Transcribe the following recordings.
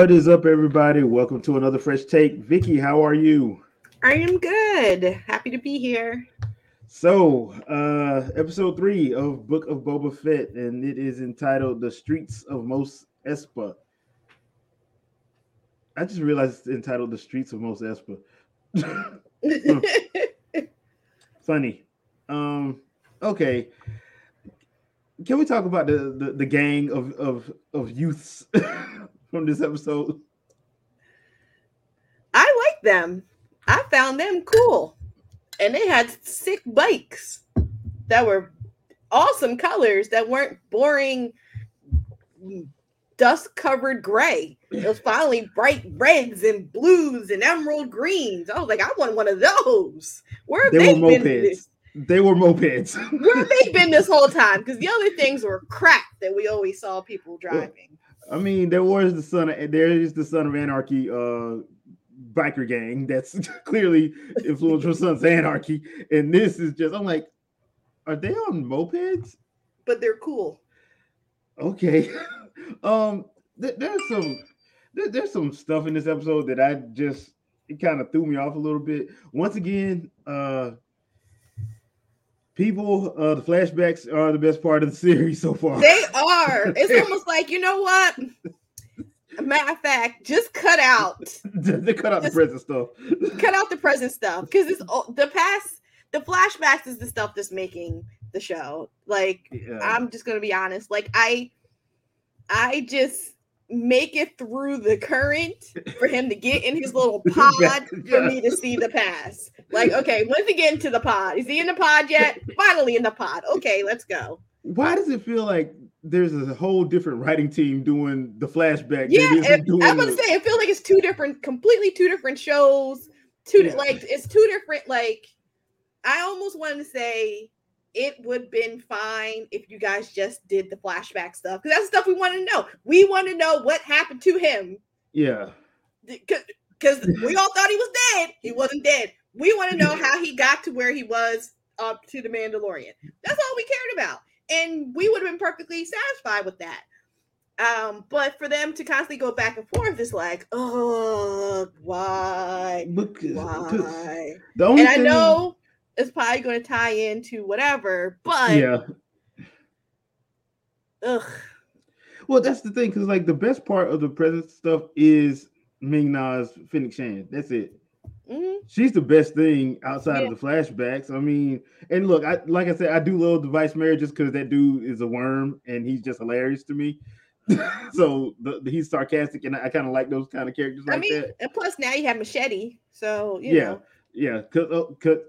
What is up, everybody? Welcome to another fresh take. Vikki, how are you? I am good. Happy to be here. So, uh, episode three of Book of Boba Fett, and it is entitled "The Streets of Mos Espa." I just realized it's entitled "The Streets of Mos Espa." Funny. Um, okay. Can we talk about the the, the gang of of of youths from this episode? I like them. I found them cool. And they had sick bikes that were awesome colors that weren't boring dust covered gray. It was finally bright reds and blues and emerald greens. I was like, I want one of those. Where have They they, were been? mopeds. This? They were mopeds. Where have they been this whole time? Because the other things were crap that we always saw people driving. I mean, there was the son of there is the son of anarchy uh biker gang that's clearly influenced from Sons of Anarchy, and this is just I'm like, are they on mopeds? But they're cool. Okay, um, th- there's some there- there's some stuff in this episode that I just it kind of threw me off a little bit. Once again, uh. People, uh, the flashbacks are the best part of the series so far. They are. It's almost like, you know what? Matter of fact, just cut out they cut out the present stuff. cut out the present stuff because it's all- the past the flashbacks is the stuff that's making the show like Yeah. i'm just gonna be honest like i i just make it through the current for him to get in his little pod for me to see the past like okay once he get into the pod is he in the pod yet finally in the pod okay let's go Why does it feel like there's a whole different writing team doing the flashback? yeah it is and doing i'm gonna say it feels like it's two different completely two different shows two Yeah. like it's two different like i almost want to say it would have been fine if you guys just did the flashback stuff because that's the stuff we want to know. We want to know what happened to him. Yeah. because we all thought he was dead. He wasn't dead. We want to know how he got to where he was up to the mandalorian. That's all we cared about. And we would have been perfectly satisfied with that. Um, but for them to constantly go back and forth is like, oh, why, Because, 'cause why? the only And I know it's probably going to tie into whatever, but Yeah. ugh, Well, that's the thing, because like the best part of the present stuff is Ming Na's Fennec Shand. That's it. mhm. She's the best thing outside Yeah. of the flashbacks. I mean, and look, I like I said, I do love the Vice Mayor just because that dude is a worm and he's just hilarious to me. so the, the- he's sarcastic, and I, kind of like those kind of characters I like mean, that. and plus now you have Machete, so you Yeah. know, Yeah, cause, uh, 'cause-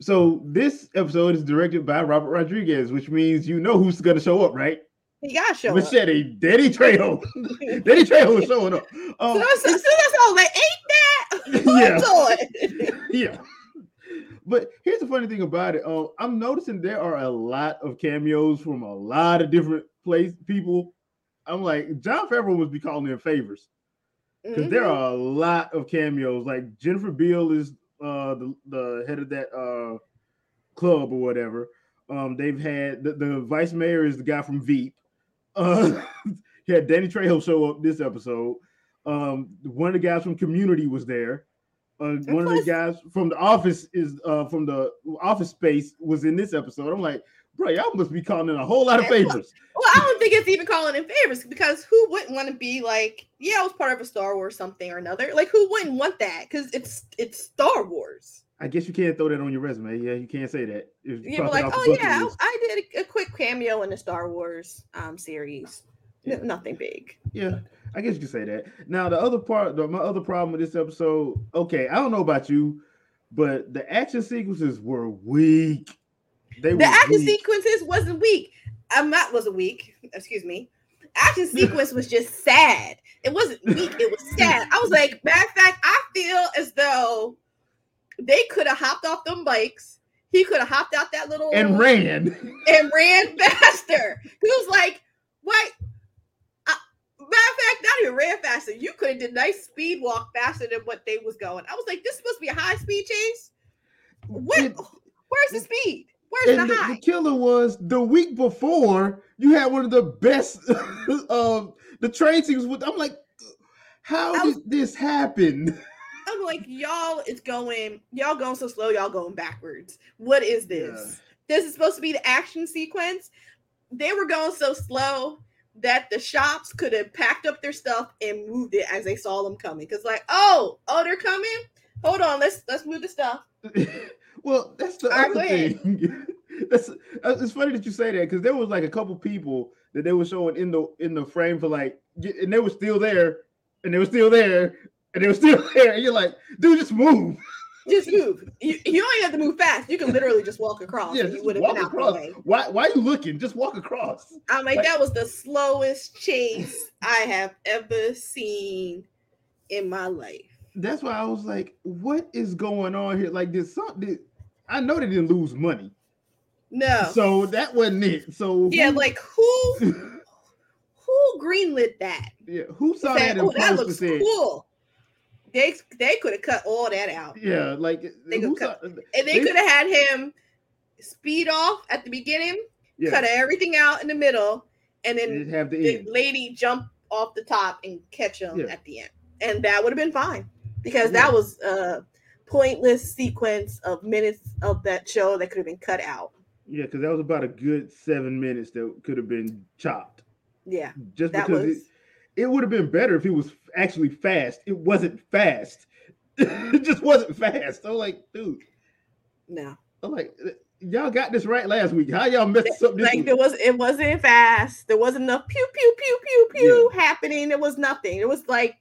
so this episode is directed by Robert Rodriguez, which means you know who's gonna show up, right? he got to show up. Machete, Danny Trejo, Danny Trejo is showing up. So, Um, so, so that's all like, ain't that? Yeah. Yeah. But here's the funny thing about it. Um, I'm noticing there are a lot of cameos from a lot of different place people. I'm like, Jon Favreau must be calling in favors because there Mhm. are a lot of cameos. Like Jennifer Beal is uh the, the head of that uh club or whatever. Um, they've had the, the vice mayor is the guy from Veep. Uh, he had Danny Trejo show up this episode. Um, one of the guys from Community was there. Uh, one of the guys from the office is uh from the office space was in this episode. I'm like, bro, y'all must be calling in a whole lot of favors. Well, I don't think it's even calling in favors because who wouldn't want to be like, yeah, I was part of a Star Wars something or another. Like, who wouldn't want that? Because it's it's Star Wars. I guess you can't throw that on your resume. Yeah, you can't say that. If you Yeah, but cross it like, oh yeah, list. I did a, a quick cameo in the Star Wars um series. Yeah. Nothing big. Yeah, I guess you could say that. Now, the other part, the, my other problem with this episode, okay, I don't know about you, but the action sequences were weak. They The were action weak. sequences wasn't weak. I'm not wasn't weak. Excuse me. Action sequence was just sad. It wasn't weak. It was sad. I was like, matter of fact, I feel as though they could have hopped off them bikes. He could have hopped out that little and ran. and ran faster. He was like, "What?" Matter of fact, not even ran faster. You could have did nice speed walk faster than what they was going. I was like, "This is supposed to be a high speed chase. Where, It- where's the speed? Where's the the, high?" the killer was the week before you had one of the best um the train sequences with I'm like How I did this happen? I'm like, y'all is going, y'all going so slow, y'all going backwards. What is this? This is supposed to be the action sequence. They were going so slow that the shops could have packed up their stuff and moved it as they saw them coming. Cause like, oh, oh, they're coming. Hold on, let's let's move the stuff. well, that's the All other thing. that's uh, it's funny that you say that because there was like a couple people that they were showing in the in the frame for like, and they were still there, and they were still there, and they were still there, and you're like, dude, just move. Just move. You, you don't even have to move fast. You can literally just walk across. Yeah, you would have been out the across. way. Why why are you looking? Just walk across. I'm like, Like- that was the slowest chase I have ever seen in my life. That's why I was like, what is going on here? Like, did something? I know they didn't lose money, No. so that wasn't it. So yeah, who- like who who greenlit that? yeah, who saw Said, that oh, that looks said, cool. They they could have cut all that out. yeah, like They could saw, And they, They- could have had him speed off at the beginning, yeah, cut everything out in the middle, and then have the the lady jump off the top and catch him Yeah. at the end. And that would have been fine because Yeah. that was a pointless sequence of minutes of that show that could have been cut out. Yeah, because that was about a good seven minutes that could have been chopped. Yeah, Just because was it, it would have been better if it was actually fast. It wasn't fast. it just wasn't fast. I'm like, dude, no. I'm like, y'all got this right last week. How y'all messed this up this Like week? there was it wasn't fast. There wasn't enough pew pew pew pew pew happening. There was nothing. It was like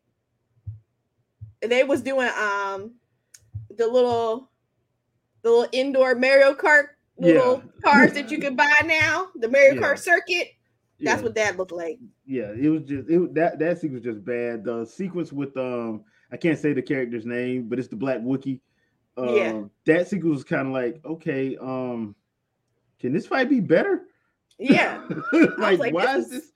they was doing um the little the little indoor Mario Kart little Yeah. cars that you can buy now, the Mario Yeah. Kart circuit. That's Yeah. what that looked like. yeah, it was just it, that that sequence was just bad. The sequence with um I can't say the character's name, but it's the Black Wookiee. Um, Yeah. that sequence was kind of like, okay, um, can this fight be better? Yeah. like, like, why this is is- this?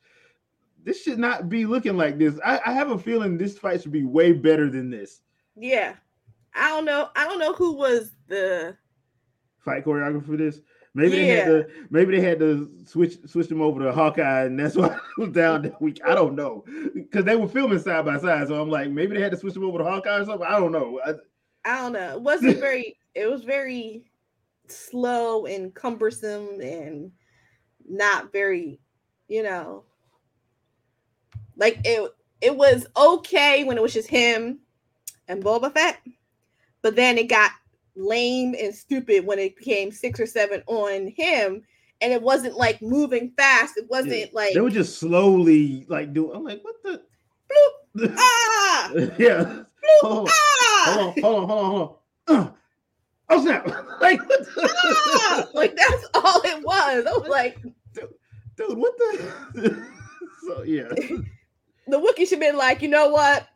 This should not be looking like this. I, I have a feeling this fight should be way better than this Yeah. I don't know. I don't know who was the fight choreographer for this. Maybe they had to maybe they had to switch switch them over to Hawkeye, and that's why it was down that week. I don't know because they were filming side by side, so I'm like maybe they had to switch them over to Hawkeye or something. I don't know. I, I don't know. It wasn't very it was very slow and cumbersome and not very, you know, like it it was okay when it was just him and Boba Fett, but then it got lame and stupid when it became six or seven on him and it wasn't like moving fast. It wasn't Yeah. like they were just slowly like doing. I'm like, what the? bloop, ah, yeah. bloop, Hold on, ah, hold on, hold on, hold on, hold on. Uh, oh snap! like ah. like that's all it was. I was like, dude, what the? so yeah, the Wookiee should have been like, you know what?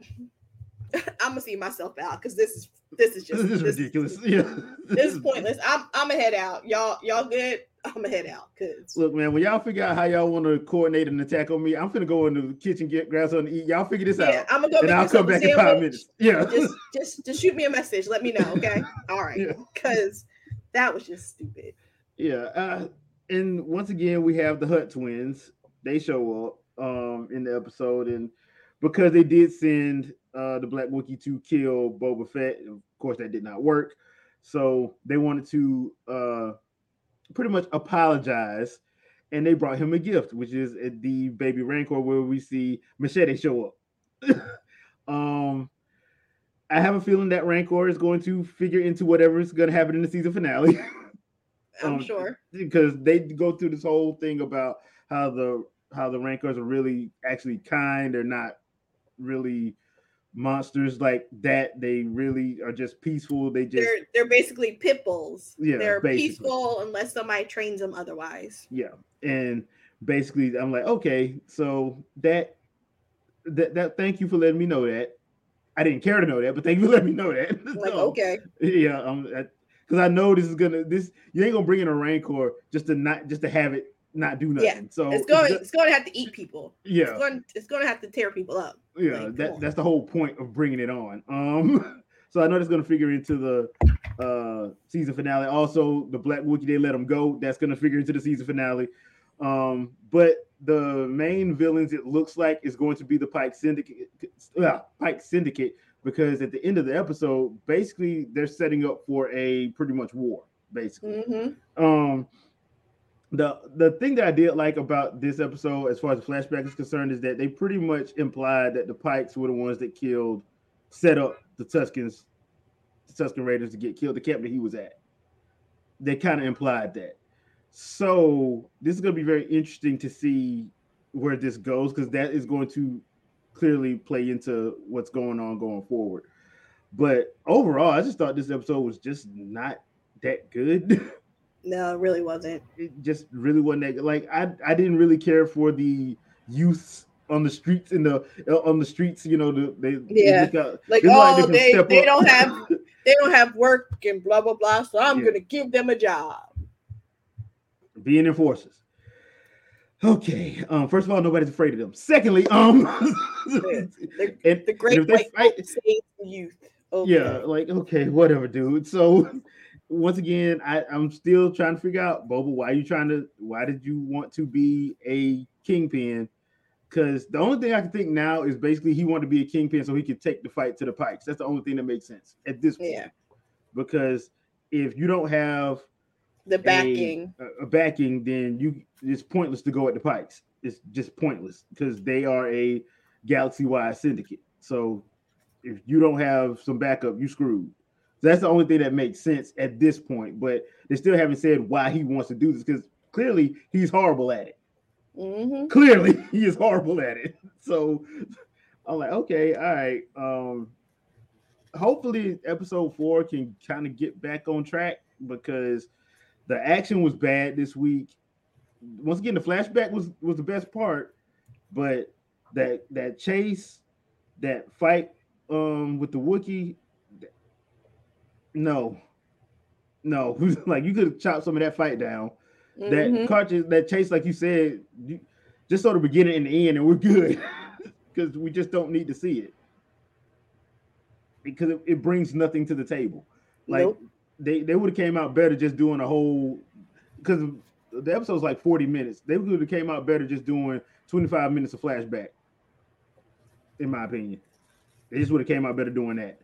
I'm gonna see myself out because this is this is just this is this, ridiculous. Yeah, This is pointless. I'm I'm gonna head out. Y'all y'all good? I'm gonna head out because Look, man, when y'all figure out how y'all want to coordinate an attack on me, I'm gonna go into the kitchen, get grab something to eat. Y'all figure this yeah, out, I'm gonna go and I'll come back in five minutes. Yeah, Just just just shoot me a message. Let me know. Okay. All right. Yeah. Because that was just stupid. yeah. Uh, and once again, we have the Hutt twins. They show up um in the episode, and because they did send uh the Black Wookiee to kill Boba Fett, of course that did not work. So they wanted to uh pretty much apologize, and they brought him a gift, which is the baby Rancor, where we see Machete show up. um, I have a feeling that Rancor is going to figure into whatever is going to happen in the season finale. I'm Um, sure. because they go through this whole thing about how the how the rancors are really actually kind they're not really monsters like that they really are just peaceful they just They're they're basically pit bulls. Yeah, They're basically. peaceful unless somebody trains them otherwise. yeah and basically i'm like okay so that that, that thank you for letting me know that i didn't care to know that but thank you for letting me know that Like, So, okay. yeah um because i know this is gonna this you ain't gonna bring in a rancor just to not just to have it not do nothing Yeah, so It's going it's going to have to eat people. yeah It's going it's going to have to tear people up. yeah Like, that, that's the whole point of bringing it on um so i know that's going to figure into the uh season finale also the black wookiee they let him go that's going to figure into the season finale Um, but the main villains, it looks like, is going to be the Pike Syndicate. Uh, Pike Syndicate, because at the end of the episode, basically they're setting up for a pretty much war. Basically, Mm-hmm. um, the the thing that I did like about this episode, as far as the flashback is concerned, is that they pretty much implied that the Pikes were the ones that killed, set up the Tuskens, the Tusken Raiders to get killed, the camp that he was at. They kind of implied that. So this is going to be very interesting to see where this goes because that is going to clearly play into what's going on going forward. But overall, I just thought this episode was just not that good. No, it really wasn't. it just really wasn't that. Like I, I didn't really care for the youth on the streets in the uh, on the streets. You know, the, they Yeah. they look out- Like, oh, they they, they don't have they don't have work and blah blah blah. So I'm Yeah. gonna give them a job. being enforcers. Okay. Um. First of all, nobody's afraid of them. Secondly, um, The, and, the great they white fight- hope saves the youth. Okay. yeah, like okay, whatever, dude. So once again, I, I'm still trying to figure out, Boba, why you trying to why did you want to be a kingpin? Because the only thing I can think now is basically he wanted to be a kingpin so he could take the fight to the pikes. That's the only thing that makes sense at this point. Yeah. Because if you don't have The backing. a, a backing, then you it's pointless to go at the Pikes. It's just pointless because they are a galaxy-wide syndicate. So if you don't have some backup, you screwed. So that's the only thing that makes sense at this point. But they still haven't said why he wants to do this because clearly he's horrible at it. hmm Clearly he is horrible at it. So I'm like, okay, all right. Um, hopefully episode four can kind of get back on track because the action was bad this week. Once again, the flashback was was the best part, but that that chase, that fight um with the Wookiee, no, no, like you could have chopped some of that fight down that Mhm. cartridge, that chase, like you said, you, just sort of beginning and the end, and we're good because we just don't need to see it because it, it brings nothing to the table. Like Nope. they they would have came out better just doing a whole because the episode's like forty minutes. They would have came out better just doing twenty five minutes of flashback. In my opinion, they just would have came out better doing that.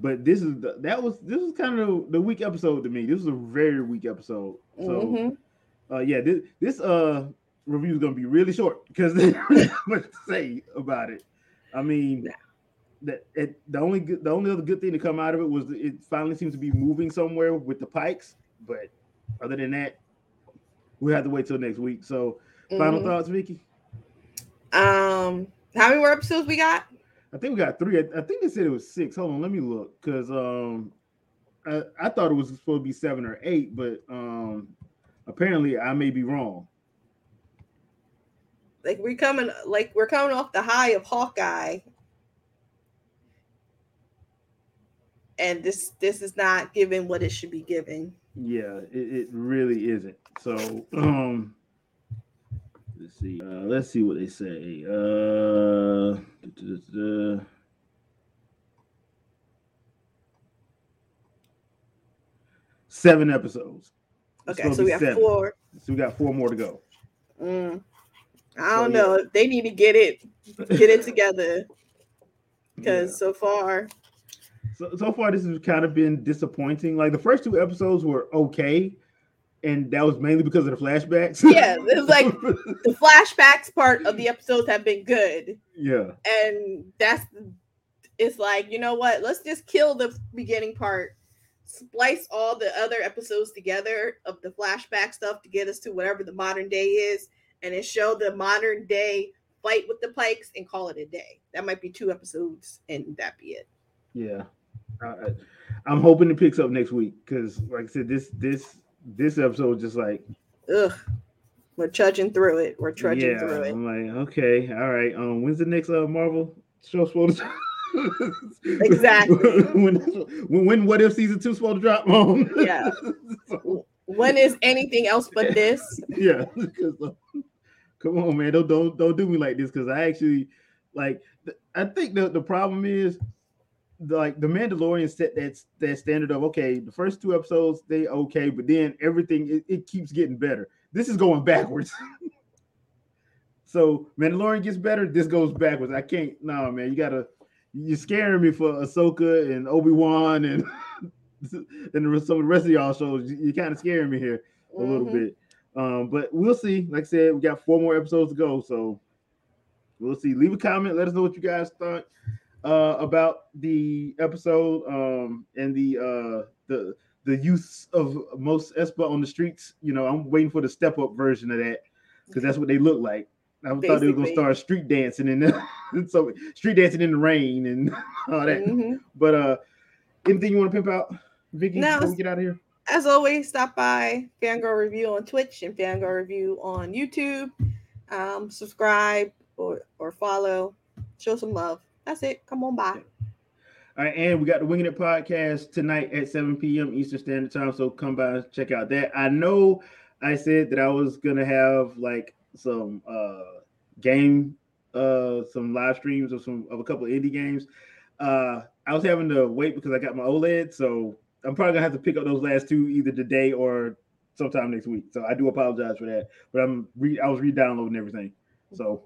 But this is the, that was this was kind of the weak episode to me. This was a very weak episode. So Mhm. uh yeah this this uh review is gonna be really short because there's not much to say about it i mean that it, the only good the only other good thing to come out of it was it finally seems to be moving somewhere with the pikes but other than that we have to wait till next week so final Mhm. thoughts vikki Um, how many more episodes we got? I think we got three i, I think they said it was six hold on let me look because um I, I thought it was supposed to be seven or eight but um apparently i may be wrong Like we're coming, like we're coming off the high of Hawkeye, and this this is not giving what it should be giving. Yeah, it, it really isn't. So, um, let's see. Uh, let's see what they say. Uh, duh, duh, duh. seven episodes. It's Okay, so we have seven. four. So we got four more to go. Mm. I don't yeah. know. They need to get it get it together because so far, So, so far, this has kind of been disappointing. Like the first two episodes were okay, and that was mainly because of the flashbacks. Yeah, it's like- the flashbacks part of the episodes have been good, yeah, and that's it's like you know what? Let's just kill the beginning part, splice all the other episodes together of the flashback stuff to get us to whatever the modern day is, and then show the modern day fight with the Pikes and call it a day. That might be two episodes, and that be it. yeah. I, I'm hoping it picks up next week because, like I said, this this this episode just like Ugh, we're trudging through it. We're trudging yeah. through it. I'm like, okay, all right. Um, when's the next uh Marvel show supposed to? Exactly. when, when when what if season two supposed to drop? Um, Yeah. so- When is anything else but this? yeah, uh, come on, man, don't don't don't do me like this because I actually like. I think the the problem is like the Mandalorian set that that standard of okay, the first two episodes they okay, but then everything it, it keeps getting better. This is going backwards. So Mandalorian gets better, this goes backwards. I can't. No, man, you gotta. You're scaring me for Ahsoka and Obi Wan and and some of the rest of y'all shows. You're kind of scaring me here a mm-hmm. little bit. Um, but we'll see. Like I said, we got four more episodes to go, so we'll see. Leave a comment. Let us know what you guys thought uh, about the episode um, and the uh, the the use of Mos Espa on the streets. You know, I'm waiting for the step up version of that because that's what they look like. I Basically. thought they were gonna start street dancing and so street dancing in the rain and all that. Mm-hmm. But uh, anything you want to pimp out, Vikki? No, before we get out of here. As always, stop by Fangirl Review on Twitch and Fangirl Review on YouTube. Um, subscribe or or follow. Show some love. That's it. Come on by. All right, and we got the Winging It podcast tonight at 7 p.m. Eastern Standard Time. So come by and check out that. I know I said that I was gonna have like some uh game uh some live streams of some of a couple of indie games. Uh I was having to wait because I got my OLED, so I'm probably gonna have to pick up those last two either today or sometime next week. So I do apologize for that. But I'm re I was re-downloading everything. So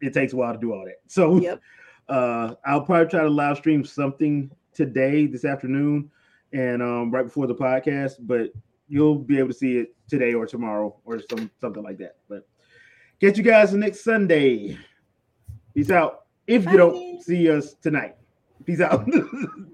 it takes a while to do all that. So yep. Uh I'll probably try to live stream something today, this afternoon, and um right before the podcast, but you'll be able to see it today or tomorrow or some something like that. But catch you guys next Sunday. Peace out. If Bye. you don't see us tonight. Peace out.